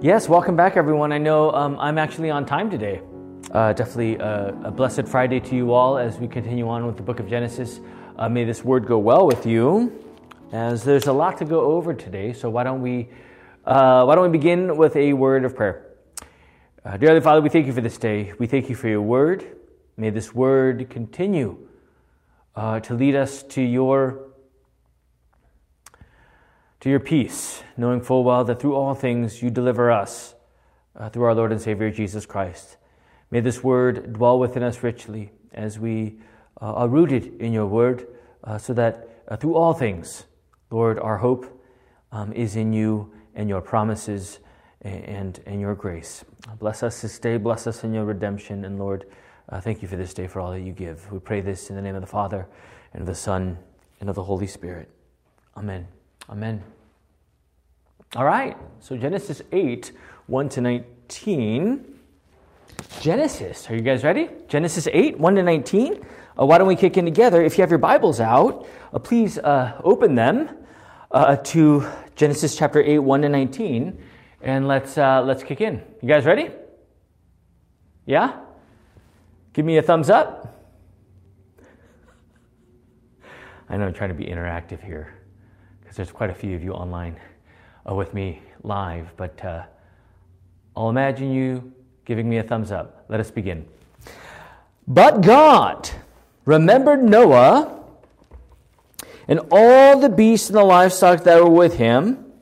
Yes, welcome back, everyone. I know um, I'm actually on time today. Uh, definitely a, a, blessed Friday to you all as we continue on with the book of Genesis. Uh, may this word go well with you, as there's a lot to go over today. So why don't we uh, why don't we begin with a word of prayer? Uh, dear Heavenly Father, we thank you for this day. We thank you for your word. May this word continue uh, to lead us to your to your peace, knowing full well that through all things you deliver us uh, through our Lord and Savior Jesus Christ. May this word dwell within us richly as we uh, are rooted in your word, uh, so that uh, through all things, Lord, our hope um, is in you and your promises and, and your grace. Bless us this day, bless us in your redemption, and Lord, uh, thank you for this day, for all that you give. We pray this in the name of the Father, and of the Son, and of the Holy Spirit. Amen. Amen. All right, so Genesis 8, 1 to 19. Genesis, are you guys ready? Genesis 8, 1 to 19. Uh, why don't we kick in together? If you have your Bibles out, uh, please uh, open them uh, to Genesis chapter 8, 1 to 19, and let's, uh, let's kick in. You guys ready? Yeah? Give me a thumbs up. I know I'm trying to be interactive here because there's quite a few of you online with me live, but uh, I'll imagine you giving me a thumbs up. Let us begin. But God remembered Noah and all the beasts and the livestock that were with him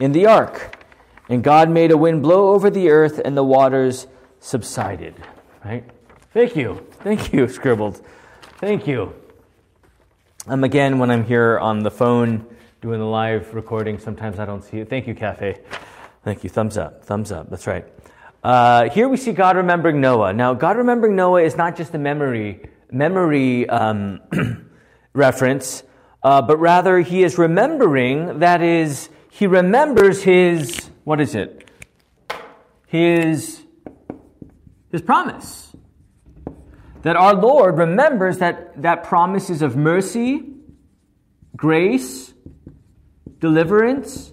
in the ark. And God made a wind blow over the earth, and the waters subsided. Right? Thank you. Thank you, Scribbled. Thank you. Um, again, when I'm here on the phone doing the live recording, sometimes I don't see it. Thank you, Cafe. Thank you. Thumbs up. Thumbs up. That's right. Uh, here we see God remembering Noah. Now, God remembering Noah is not just a memory memory um, reference, uh, but rather he is remembering. That is, he remembers his what is it? His his promise that our Lord remembers that that promises of mercy, grace, deliverance.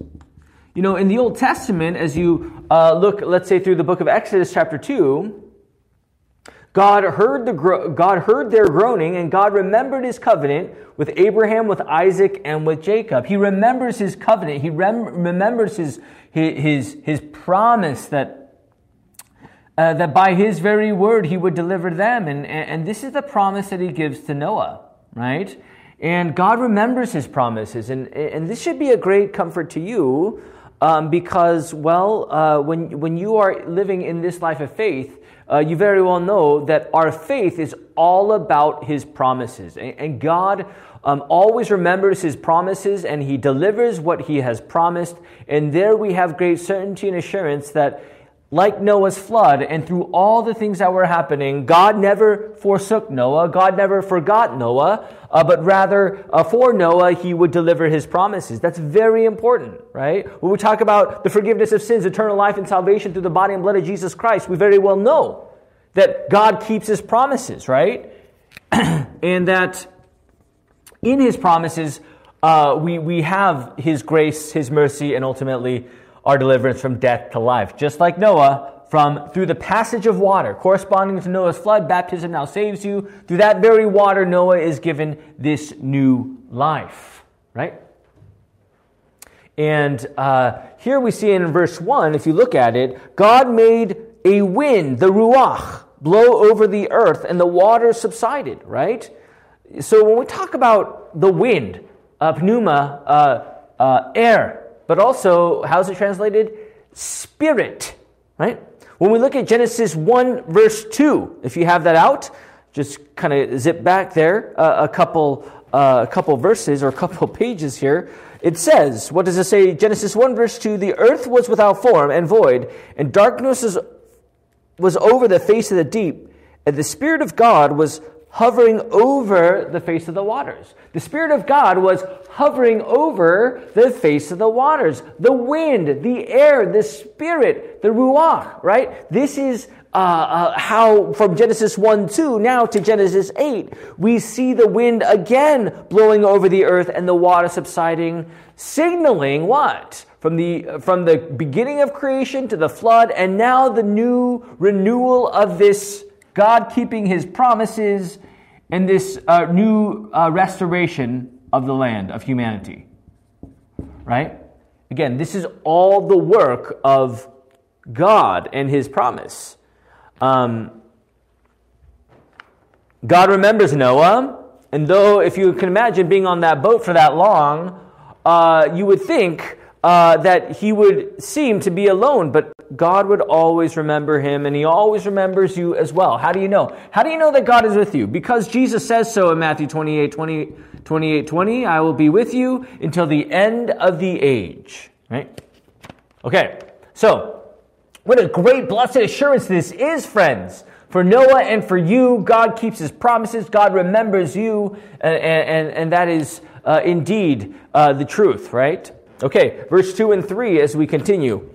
You know, in the Old Testament, as you uh, look, let's say through the book of Exodus, chapter two, God heard the God heard their groaning, and God remembered His covenant with Abraham, with Isaac, and with Jacob. He remembers His covenant. He rem- remembers His His His promise that uh, that by his very word he would deliver them. And, and this is the promise that he gives to Noah, right? And God remembers his promises. And, and this should be a great comfort to you um, because, well, uh, when, when you are living in this life of faith, uh, you very well know that our faith is all about his promises. And, and God um, always remembers his promises and he delivers what he has promised. And there we have great certainty and assurance that like Noah's flood, and through all the things that were happening, God never forsook Noah. God never forgot Noah, uh, but rather uh, for Noah, he would deliver his promises. That's very important, right? When we talk about the forgiveness of sins, eternal life, and salvation through the body and blood of Jesus Christ, we very well know that God keeps his promises, right? and that in his promises, uh, we, we have his grace, his mercy, and ultimately our deliverance from death to life. Just like Noah, from through the passage of water, corresponding to Noah's flood, baptism now saves you. Through that very water, Noah is given this new life, right? And uh, here we see in verse 1, if you look at it, God made a wind, the ruach, blow over the earth, and the water subsided, right? So when we talk about the wind, uh, pneuma, uh, uh, air, but also, how's it translated? Spirit, right? When we look at Genesis 1, verse 2, if you have that out, just kind of zip back there uh, a couple uh, a couple verses or a couple pages here. It says, what does it say? Genesis 1, verse 2 The earth was without form and void, and darkness was, was over the face of the deep, and the Spirit of God was hovering over the face of the waters. The Spirit of God was hovering over the face of the waters. The wind, the air, the Spirit, the Ruach, right? This is uh, uh, how from Genesis 1 2 now to Genesis 8, we see the wind again blowing over the earth and the water subsiding, signaling what? from the, from the beginning of creation to the flood, and now the new renewal of this God keeping his promises and this uh, new uh, restoration of the land, of humanity. Right? Again, this is all the work of God and his promise. Um, God remembers Noah, and though, if you can imagine being on that boat for that long, uh, you would think uh, that he would seem to be alone, but God would always remember him, and he always remembers you as well. How do you know? How do you know that God is with you? Because Jesus says so in Matthew 28 20, 28, 20 I will be with you until the end of the age. Right? Okay, so what a great blessed assurance this is, friends. For Noah and for you, God keeps his promises, God remembers you, and, and, and that is uh, indeed uh, the truth, right? Okay, verse 2 and 3 as we continue.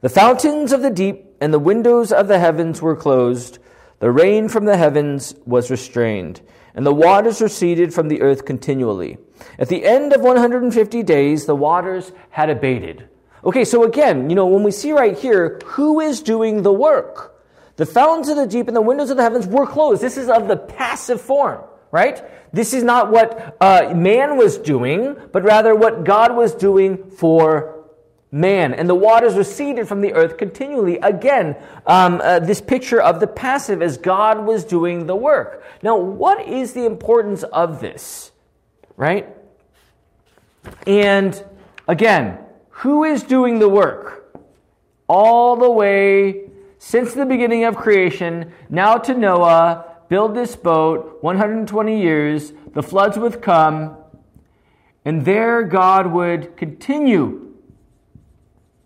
The fountains of the deep and the windows of the heavens were closed. The rain from the heavens was restrained, and the waters receded from the earth continually. At the end of 150 days, the waters had abated. Okay, so again, you know, when we see right here, who is doing the work? The fountains of the deep and the windows of the heavens were closed. This is of the passive form, right? This is not what uh, man was doing, but rather what God was doing for man, and the waters receded from the earth continually. Again, um, uh, this picture of the passive as God was doing the work. Now, what is the importance of this? Right? And again, who is doing the work? All the way since the beginning of creation, now to Noah, build this boat, 120 years, the floods would come, and there God would continue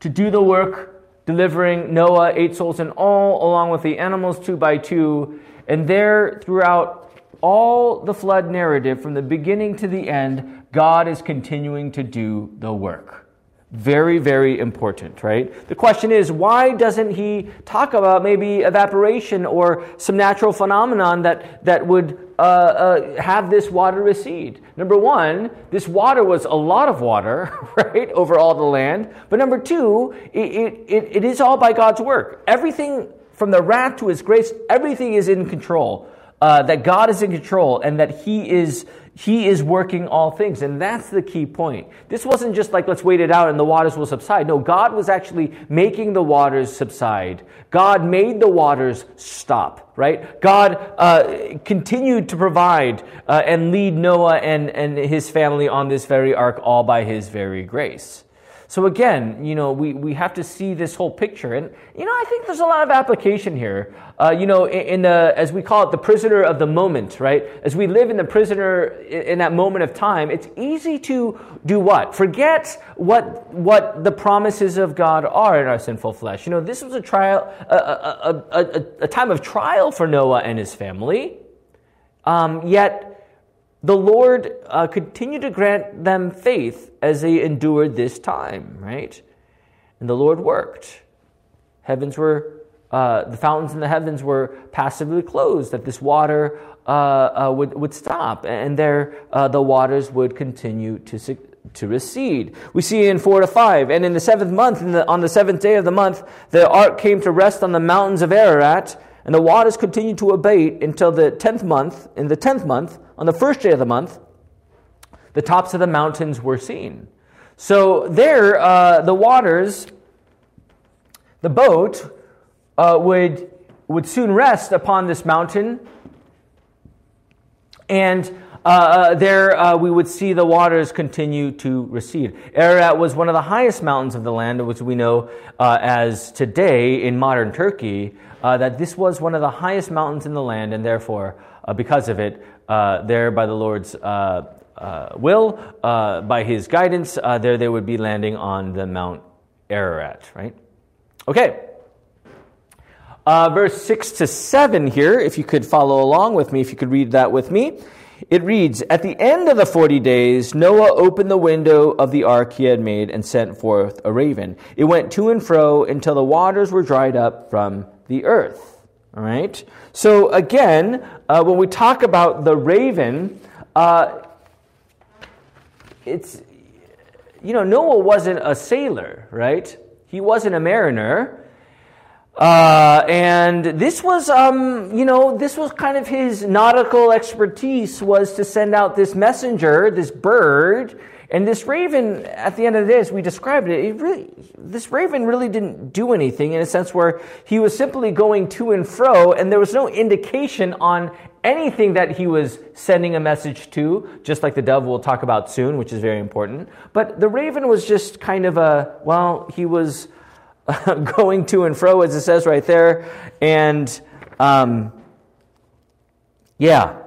to do the work, delivering Noah, eight souls in all, along with the animals two by two. And there, throughout all the flood narrative, from the beginning to the end, God is continuing to do the work. Very, very important, right? The question is, why doesn't he talk about maybe evaporation or some natural phenomenon that, that would uh, uh, have this water recede? Number one, this water was a lot of water, right, over all the land. But number two, it, it, it is all by God's work. Everything from the wrath to his grace, everything is in control. Uh, that God is in control and that he is he is working all things. And that's the key point. This wasn't just like, let's wait it out and the waters will subside. No, God was actually making the waters subside. God made the waters stop, right? God uh, continued to provide uh, and lead Noah and, and his family on this very ark all by his very grace. So again, you know, we, we have to see this whole picture. And, you know, I think there's a lot of application here. Uh, you know, in, in, the, as we call it, the prisoner of the moment, right? As we live in the prisoner in that moment of time, it's easy to do what? Forget what, what the promises of God are in our sinful flesh. You know, this was a trial, a, a, a, a time of trial for Noah and his family. Um, yet, the Lord uh, continued to grant them faith as they endured this time, right? And the Lord worked. Heavens were, uh, the fountains in the heavens were passively closed, that this water uh, uh would, would stop, and there uh, the waters would continue to, to recede. We see in 4 to 5, and in the seventh month, the, on the seventh day of the month, the ark came to rest on the mountains of Ararat, and the waters continued to abate until the tenth month. In the tenth month, on the first day of the month, the tops of the mountains were seen. So there, uh, the waters, the boat uh, would, would soon rest upon this mountain. And uh, uh there uh, we would see the waters continue to recede. Ararat was one of the highest mountains of the land, which we know uh, as today in modern Turkey, that this was one of the highest mountains in the land, and therefore, because of it, uh, there by the Lord's uh, uh, will, uh, by his guidance, uh, there they would be landing on the Mount Ararat, right? Okay. verse 6 to 7 here, if you could follow along with me, if you could read that with me. It reads At the end of the forty days, Noah opened the window of the ark he had made and sent forth a raven. It went to and fro until the waters were dried up from the earth. All right? So, again, uh, when we talk about the raven, uh, it's, you know, Noah wasn't a sailor, right? He wasn't a mariner. Uh, and this was, um, you know, this was kind of his nautical expertise was to send out this messenger, this bird, and this raven. At the end of the day, as we described it, it really, this raven really didn't do anything in a sense where he was simply going to and fro, and there was no indication on anything that he was sending a message to, just like the dove we'll talk about soon, which is very important. But the raven was just kind of a, well, he was going to and fro, as it says right there. And um, yeah,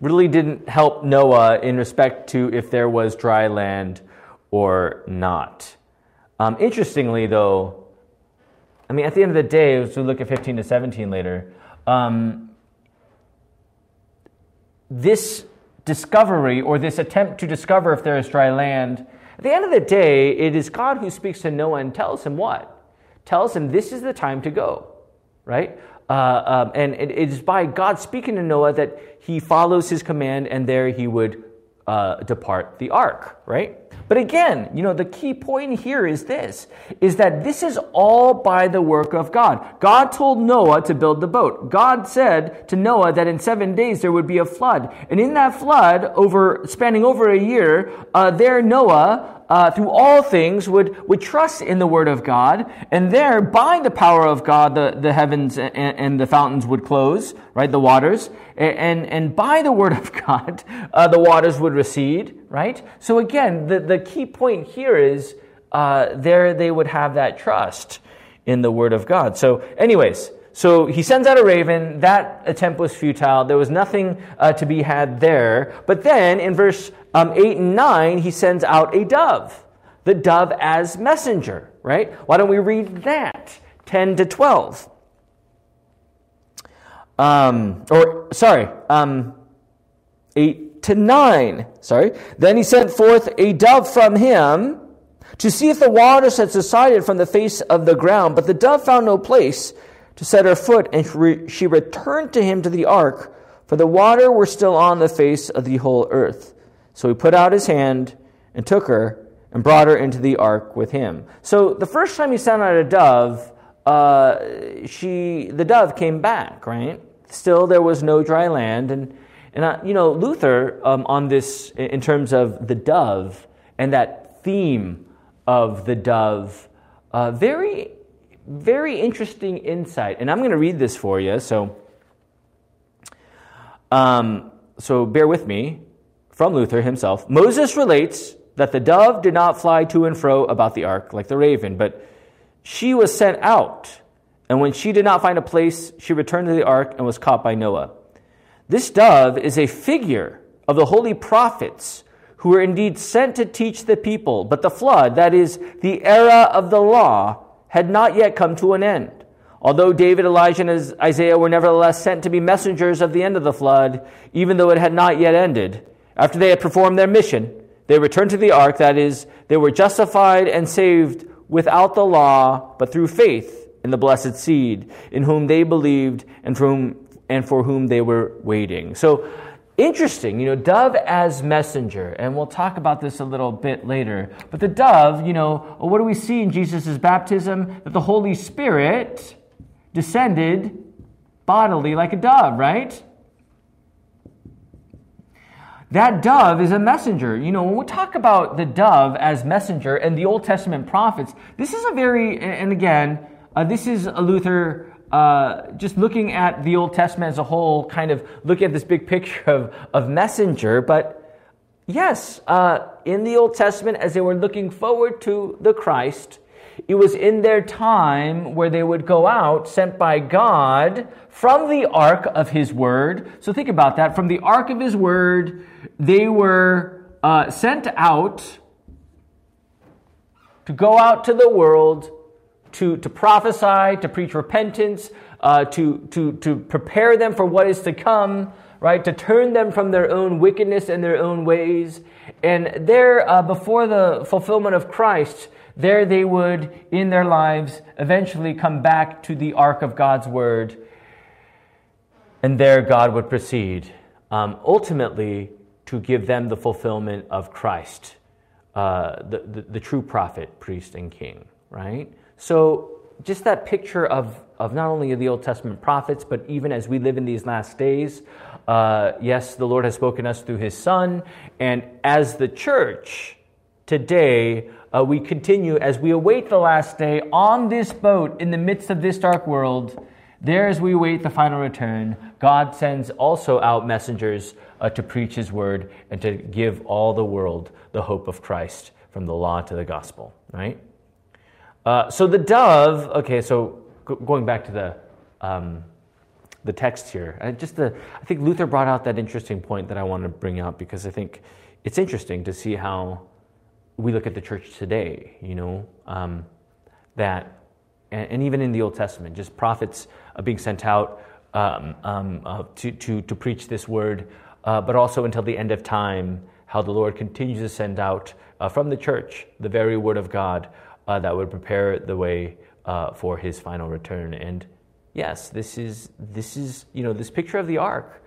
really didn't help Noah in respect to if there was dry land or not. Um, interestingly, though, I mean, at the end of the day, as we look at 15 to 17 later, um, this discovery or this attempt to discover if there is dry land, at the end of the day, it is God who speaks to Noah and tells him what? tells him this is the time to go, right? Uh, um, and it is by God speaking to Noah that he follows his command and there he would uh, depart the ark, right? But again, you know, the key point here is this, is that this is all by the work of God. God told Noah to build the boat. God said to Noah that in seven days there would be a flood. And in that flood, over, spanning over a year, uh, there Noah uh, through all things would, would trust in the word of God, and there, by the power of God, the, the heavens and, and the fountains would close, right, the waters, and, and by the word of God, uh, the waters would recede, right? So again, the, the key point here is uh, there they would have that trust in the word of God. So, anyways, so he sends out a raven. That attempt was futile. There was nothing uh, to be had there. But then in verse um, 8 and 9, he sends out a dove, the dove as messenger, right? Why don't we read that? 10 to 12. Um, or, sorry, um, 8 to 9. Sorry. Then he sent forth a dove from him to see if the waters had subsided from the face of the ground. But the dove found no place to set her foot, and she returned to him to the ark, for the water were still on the face of the whole earth. So he put out his hand and took her and brought her into the ark with him. So the first time he sent out a dove, uh, she, the dove came back, right? Still, there was no dry land. And, and uh, you know, Luther, um, on this, in terms of the dove and that theme of the dove, uh, very, very interesting insight. And I'm going to read this for you. So, um, so bear with me from Luther himself, Moses relates that the dove did not fly to and fro about the ark like the raven, but she was sent out. And when she did not find a place, she returned to the ark and was caught by Noah. This dove is a figure of the holy prophets who were indeed sent to teach the people, but the flood, that is, the era of the law, had not yet come to an end. Although David, Elijah, and Isaiah were nevertheless sent to be messengers of the end of the flood, even though it had not yet ended, after they had performed their mission, they returned to the ark, that is, they were justified and saved without the law, but through faith in the blessed seed, in whom they believed and for whom, and for whom they were waiting. So, interesting, you know, dove as messenger, and we'll talk about this a little bit later. But the dove, you know, what do we see in Jesus' baptism? That the Holy Spirit descended bodily like a dove, right? That dove is a messenger. You know, when we talk about the dove as messenger and the Old Testament prophets, this is a very, and again, uh, this is a Luther uh, just looking at the Old Testament as a whole, kind of looking at this big picture of, of messenger. But yes, uh, in the Old Testament, as they were looking forward to the Christ, it was in their time where they would go out, sent by God from the ark of His Word. So think about that. From the ark of His Word, they were uh, sent out to go out to the world to, to prophesy, to preach repentance, uh, to, to, to prepare them for what is to come, right? To turn them from their own wickedness and their own ways. And there, uh, before the fulfillment of Christ, there they would, in their lives, eventually come back to the ark of God's word. And there God would proceed, um, ultimately, to give them the fulfillment of Christ. uh, the, the, the true prophet, priest, and king, right? So just that picture of, of not only the Old Testament prophets, but even as we live in these last days, uh, yes, the Lord has spoken us through his Son. And as the church today, uh, we continue as we await the last day on this boat in the midst of this dark world. There, as we await the final return, God sends also out messengers uh, to preach his word and to give all the world the hope of Christ from the law to the gospel, right? Uh, so the dove, okay, so going back to the, um, the text here, I just the, I think Luther brought out that interesting point that I want to bring out because I think it's interesting to see how we look at the church today, you know, um, that, and, and, even in the Old Testament, just prophets uh, being sent out um, um, uh, to, to, to preach this word, but also until the end of time, how the Lord continues to send out from the church the very word of God uh, that would prepare the way uh, for his final return. And yes, this is this is you know this picture of the ark.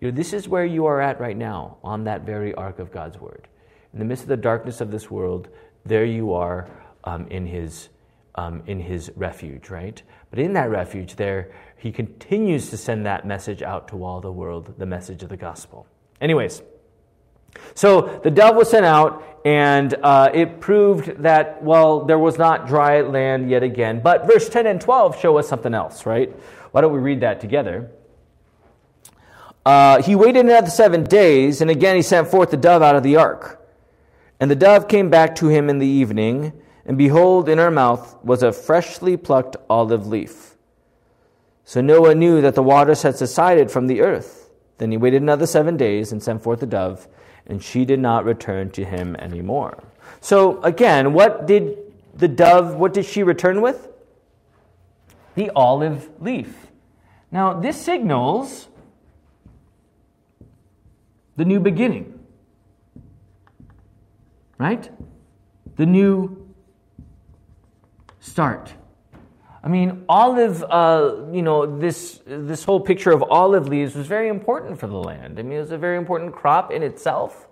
You know, this is where you are at right now on that very ark of God's word. In the midst of the darkness of this world, there you are um, in his um, in his refuge, right? But in that refuge, there he continues to send that message out to all the world, the message of the gospel. Anyways. So the dove was sent out, and uh, it proved that, well, there was not dry land yet again. But verse 10 and 12 show us something else, right? Why don't we read that together? Uh, he waited another seven days, and again he sent forth the dove out of the ark. And the dove came back to him in the evening, and behold, in her mouth was a freshly plucked olive leaf. So Noah knew that the waters had subsided from the earth. Then he waited another seven days and sent forth the dove and she did not return to him anymore. So again, what did the dove, what did she return with? The olive leaf. Now, this signals the new beginning. Right? The new start. I mean, olive, uh, you know, this, this whole picture of olive leaves was very important for the land. I mean, it was a very important crop in itself.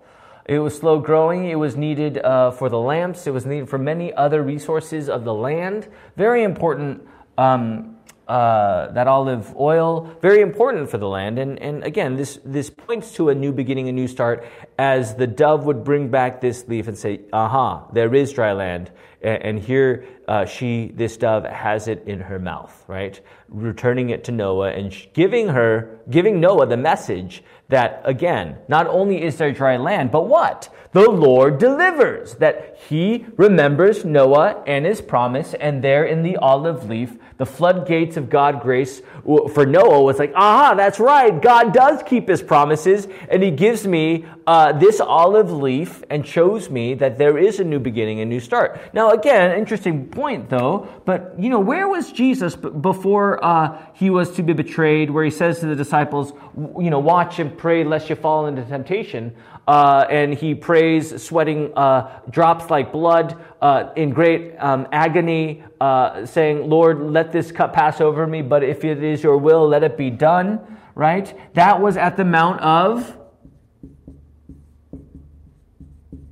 It was slow growing. It was needed uh, for the lamps. It was needed for many other resources of the land. Very important, um, uh, that olive oil, very important for the land. And, and again, this, this points to a new beginning, a new start, as the dove would bring back this leaf and say, aha, there is dry land and here uh, she, this dove, has it in her mouth, right? Returning it to Noah and giving her, giving Noah the message that, again, not only is there dry land, but what? The Lord delivers, that he remembers Noah and his promise, and there in the olive leaf, the floodgates of God grace for Noah was like, aha, that's right. God does keep his promises, and he gives me uh, this olive leaf and shows me that there is a new beginning, a new start. Now, again, interesting point though, but you know, where was Jesus before uh, he was to be betrayed, where he says to the disciples, you know, watch and pray lest you fall into temptation? Uh, and he prays, sweating uh, drops like blood uh, in great um, agony, uh, saying, Lord, let this cup pass over me, but if it is your will, let it be done, right? That was at the Mount of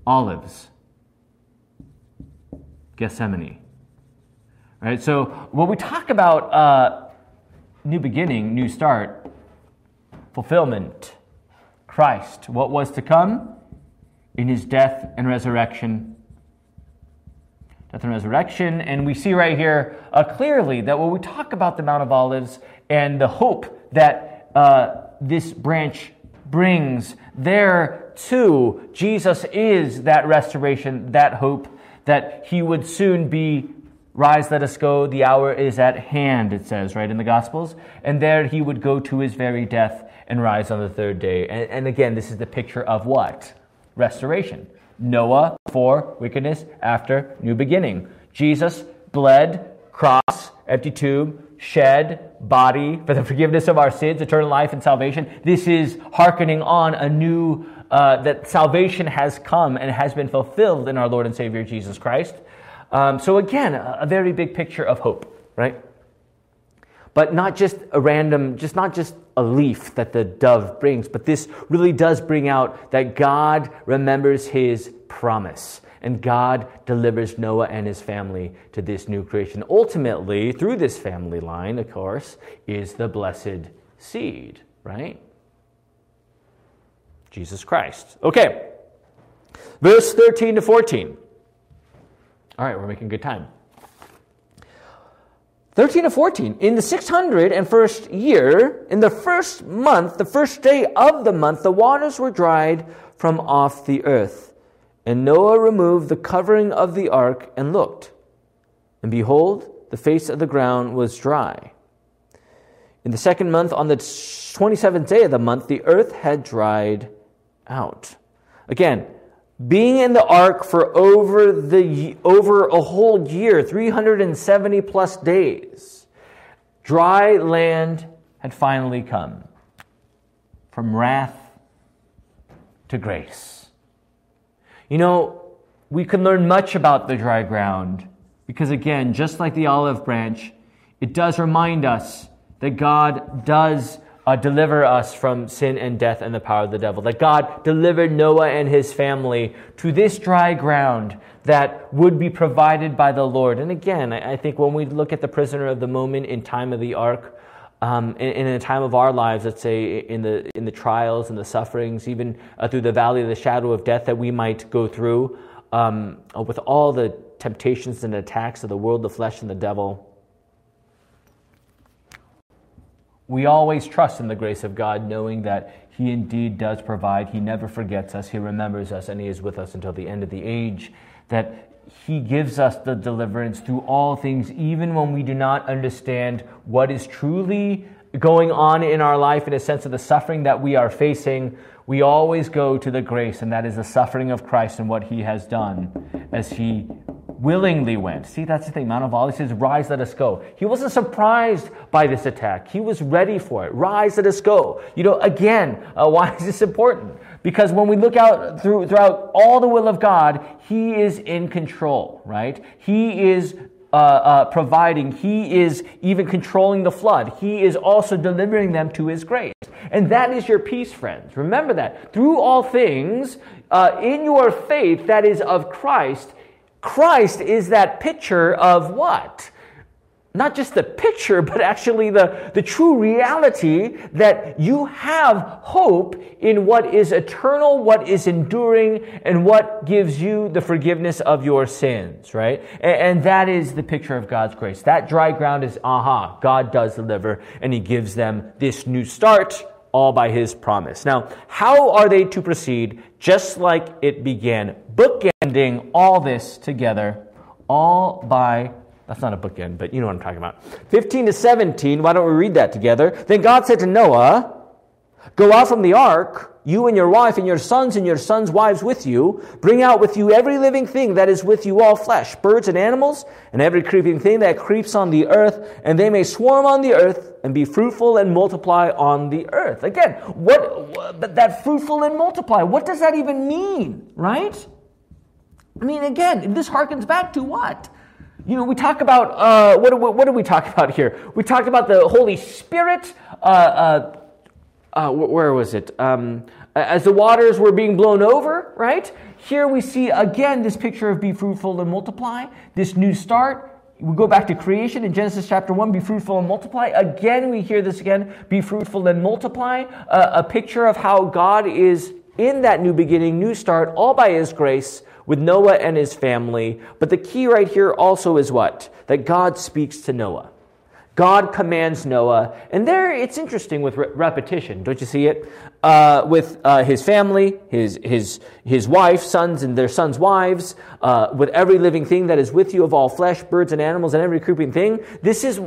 Olives, Gethsemane. Right? So when we talk about uh, new beginning, new start, fulfillment, Christ, what was to come in his death and resurrection. Death and resurrection. And we see right here uh, clearly that when we talk about the Mount of Olives and the hope that uh, this branch brings, there too, Jesus is that restoration, that hope that he would soon be Rise, let us go. The hour is at hand, it says, right, in the Gospels. And there he would go to his very death and rise on the third day. And, and again, this is the picture of what? Restoration. Noah for wickedness after new beginning. Jesus bled, cross, empty tomb, shed, body for the forgiveness of our sins, eternal life, and salvation. This is hearkening on a new, uh, that salvation has come and has been fulfilled in our Lord and Savior Jesus Christ. Um, so again, a, a very big picture of hope, right? But not just a random, just not just a leaf that the dove brings, but this really does bring out that God remembers his promise. And God delivers Noah and his family to this new creation. Ultimately, through this family line, of course, is the blessed seed, right? Jesus Christ. Okay. Verse 13 to 14. All right, we're making good time. 13 to 14. In the 601st year, in the first month, the first day of the month, the waters were dried from off the earth. And Noah removed the covering of the ark and looked. And behold, the face of the ground was dry. In the second month, on the 27th day of the month, the earth had dried out. Again, being in the ark for over the over a whole year 370 plus days. Dry land had finally come. From wrath to grace. You know we can learn much about the dry ground because again just like the olive branch it does remind us that god does uh, deliver us from sin and death and the power of the devil. That God delivered Noah and his family to this dry ground that would be provided by the Lord. And again, I, think when we look at the prisoner of the moment in time of the ark, um, in, in a time of our lives, let's say in the in the trials and the sufferings, even uh, through the valley of the shadow of death that we might go through, um, uh, with all the temptations and attacks of the world, the flesh, and the devil we always trust in the grace of God, knowing that He indeed does provide. He never forgets us, He remembers us, and He is with us until the end of the age. That He gives us the deliverance through all things, even when we do not understand what is truly going on in our life in a sense of the suffering that we are facing. We always go to the grace, and that is the suffering of Christ and what He has done as He willingly went. See, that's the thing. Mount of Olives says, Rise, let us go. He wasn't surprised by this attack. He was ready for it. Rise, let us go. You know, again, uh, why is this important? Because when we look out through, throughout all the will of God, He is in control, right? He is uh, uh, providing. He is even controlling the flood. He is also delivering them to His grace. And that is your peace, friends. Remember that. Through all things, uh, in your faith that is of Christ, Christ is that picture of what? Not just the picture, but actually the, the true reality that you have hope in what is eternal, what is enduring, and what gives you the forgiveness of your sins, right? And, and that is the picture of God's grace. That dry ground is, aha, God does deliver, and He gives them this new start all by his promise. Now, how are they to proceed just like it began? Bookending all this together, all by, that's not a bookend, but you know what I'm talking about. 15 to 17, why don't we read that together? Then God said to Noah, Go out from the ark, you and your wife and your sons and your sons' wives with you. Bring out with you every living thing that is with you, all flesh, birds and animals, and every creeping thing that creeps on the earth, and they may swarm on the earth and be fruitful and multiply on the earth. Again, what, what that fruitful and multiply, what does that even mean, right? I mean, again, this harkens back to what? You know, we talk about, uh, what, what, what, do we talk about here? We talked about the Holy Spirit, uh, uh, uh, where was it? Um, as the waters were being blown over, right? Here we see again this picture of be fruitful and multiply, this new start. We go back to creation in Genesis chapter 1, be fruitful and multiply. Again, we hear this again, be fruitful and multiply. Uh, a picture of how God is in that new beginning, new start, all by His grace with Noah and his family. But the key right here also is what? That God speaks to Noah. God commands Noah, and there it's interesting with re- repetition, don't you see it? Uh, with uh, his family, his, his, his wife, sons, and their sons' wives, uh, with every living thing that is with you of all flesh, birds and animals, and every creeping thing. This is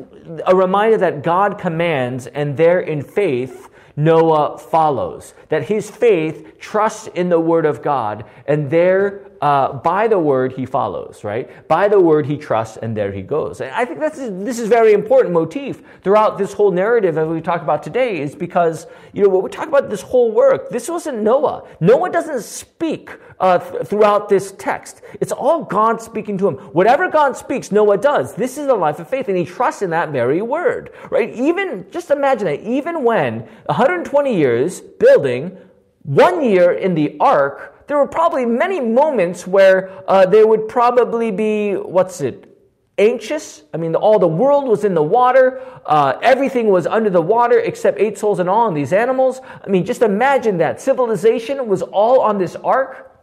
a reminder that God commands, and there in faith, Noah follows. That his faith trusts in the word of God, and there uh, by the word he follows, right? By the word he trusts, and there he goes. And I think that's, this is very important motif throughout this whole narrative that we talk about today is because, you know, when we talk about this whole work, this wasn't Noah. Noah doesn't speak uh, th- throughout this text. It's all God speaking to him. Whatever God speaks, Noah does. This is a life of faith, and he trusts in that very word, right? Even, just imagine it, even when 120 years building, one year in the ark, there were probably many moments where uh, they would probably be, what's it, anxious. I mean, all the world was in the water. Uh, everything was under the water except eight souls and all and these animals. I mean, just imagine that. Civilization was all on this ark.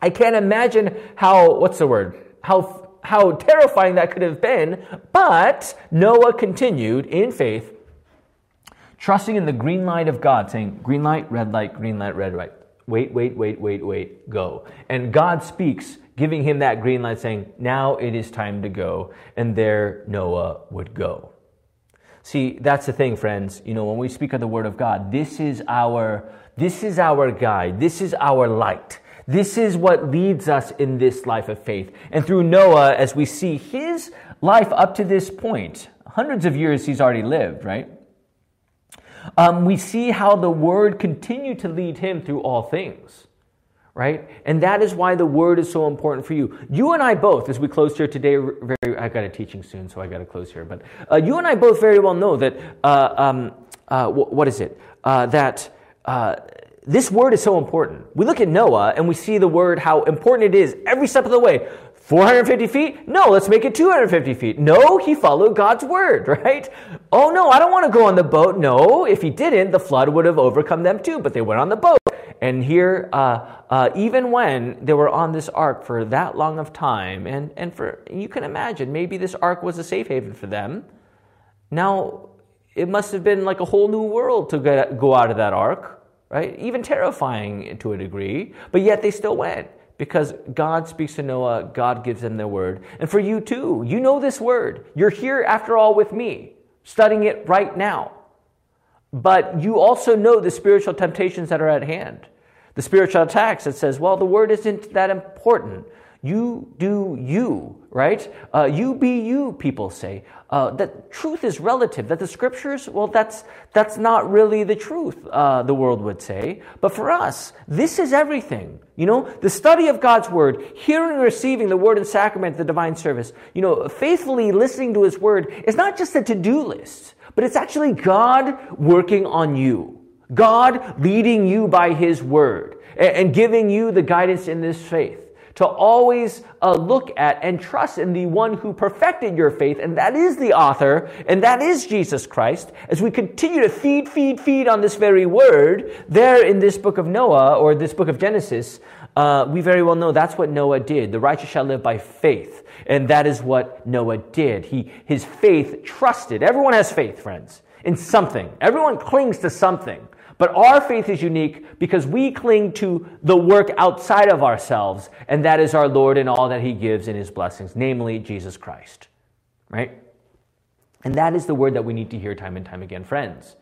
I can't imagine how, what's the word? How, how terrifying that could have been. But Noah continued in faith, trusting in the green light of God, saying, green light, red light, green light, red light. Wait, wait, wait, wait, wait, go. And God speaks giving him that green light, saying, Now it is time to go. And there Noah would go. See, that's the thing, friends. You know, when we speak of the Word of God, this is our, this is our guide. This is our light. This is what leads us in this life of faith. And through Noah, as we see his life up to this point, hundreds of years he's already lived, right? Um, we see how the Word continued to lead him through all things right? And that is why the word is so important for you. You and I both, as we close here today, very, I got a teaching soon, so I got to close here. But uh, you and I both very well know that, uh, um, uh, what is it? Uh, that uh, this word is so important. We look at Noah and we see the word, how important it is every step of the way. 450 feet? No, let's make it 250 feet. No, he followed God's word, right? Oh no, I don't want to go on the boat. No, if he didn't, the flood would have overcome them too, but they went on the boat. And here, uh, uh, even when they were on this ark for that long of time, and, and for you can imagine, maybe this ark was a safe haven for them. Now, it must have been like a whole new world to get, go out of that ark, right? Even terrifying to a degree, but yet they still went because God speaks to Noah, God gives them their word. And for you too, you know this word. You're here after all with me, studying it right now. But you also know the spiritual temptations that are at hand. The spiritual attacks that says, well, the word isn't that important. You do you, right? Uh, you be you, people say. Uh, that truth is relative. That the scriptures, well, that's that's not really the truth. Uh, the world would say, but for us, this is everything. You know, the study of God's word, hearing and receiving the word and sacrament, the divine service. You know, faithfully listening to His word is not just a to-do list, but it's actually God working on you. God leading you by His word and giving you the guidance in this faith to always uh, look at and trust in the one who perfected your faith, and that is the author, and that is Jesus Christ. As we continue to feed, feed, feed on this very word, there in this book of Noah, or this book of Genesis, uh, we very well know that's what Noah did. The righteous shall live by faith. And that is what Noah did. He, his faith trusted. Everyone has faith, friends, in something. Everyone clings to something. But our faith is unique because we cling to the work outside of ourselves, and that is our Lord and all that He gives in His blessings, namely Jesus Christ. Right? And that is the word that we need to hear time and time again, friends.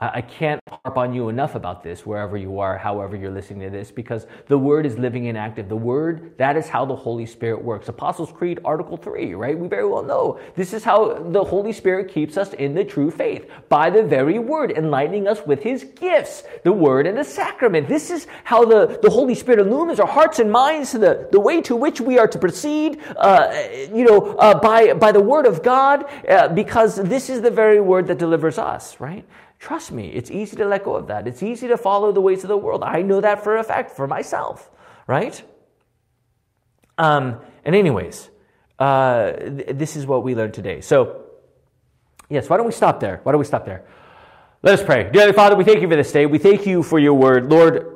I can't harp on you enough about this wherever you are, however you're listening to this, because the Word is living and active. The Word, that is how the Holy Spirit works. Apostles' Creed, Article 3, right? We very well know. This is how the Holy Spirit keeps us in the true faith by the very Word, enlightening us with His gifts, the Word and the sacrament. This is how the, the Holy Spirit illumines our hearts and minds to the, the way to which we are to proceed, uh, you know, uh, by, by the Word of God, uh, because this is the very Word that delivers us, right? Trust me, it's easy to let go of that. It's easy to follow the ways of the world. I know that for a fact for myself, right? Um, and, anyways, uh, th- this is what we learned today. So, yes, why don't we stop there? Why don't we stop there? Let us pray. Dear Father, we thank you for this day. We thank you for your word. Lord,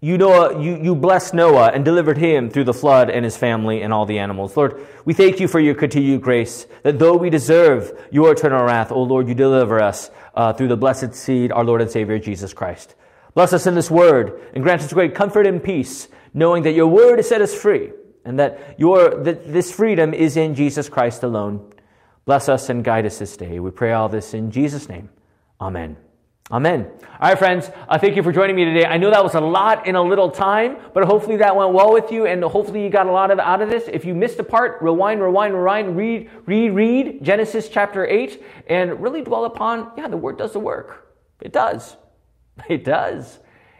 you, Noah, you, you blessed Noah and delivered him through the flood and his family and all the animals. Lord, we thank you for your continued grace, that though we deserve your eternal wrath, O Lord, you deliver us uh, through the blessed seed, our Lord and Savior, Jesus Christ. Bless us in this word and grant us great comfort and peace, knowing that your word has set us free and that, your, that this freedom is in Jesus Christ alone. Bless us and guide us this day. We pray all this in Jesus' name. Amen. Amen. All right, friends, uh, thank you for joining me today. I know that was a lot in a little time, but hopefully that went well with you, and hopefully you got a lot of out of this. If you missed a part, rewind, rewind, rewind, read, read, read Genesis chapter 8, and really dwell upon, yeah, the Word does the work. It does. It does.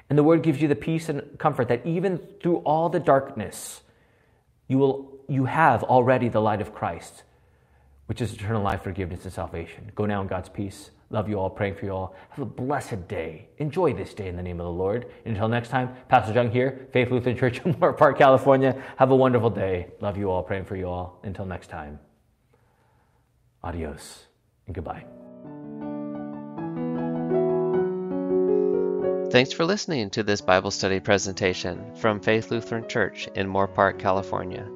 And the Word gives you the peace and comfort that even through all the darkness, you will you have already the light of Christ which is eternal life, forgiveness, and salvation. Go now in God's peace. Love you all, praying for you all. Have a blessed day. Enjoy this day in the name of the Lord. Until next time, Pastor Jung here, Faith Lutheran Church in Moorpark, California. Have a wonderful day. Love you all, praying for you all. Until next time, adios and goodbye. Thanks for listening to this Bible study presentation from Faith Lutheran Church in Moorpark, California.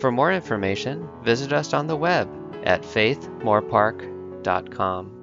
For more information, visit us on the web at faithmorepark.com.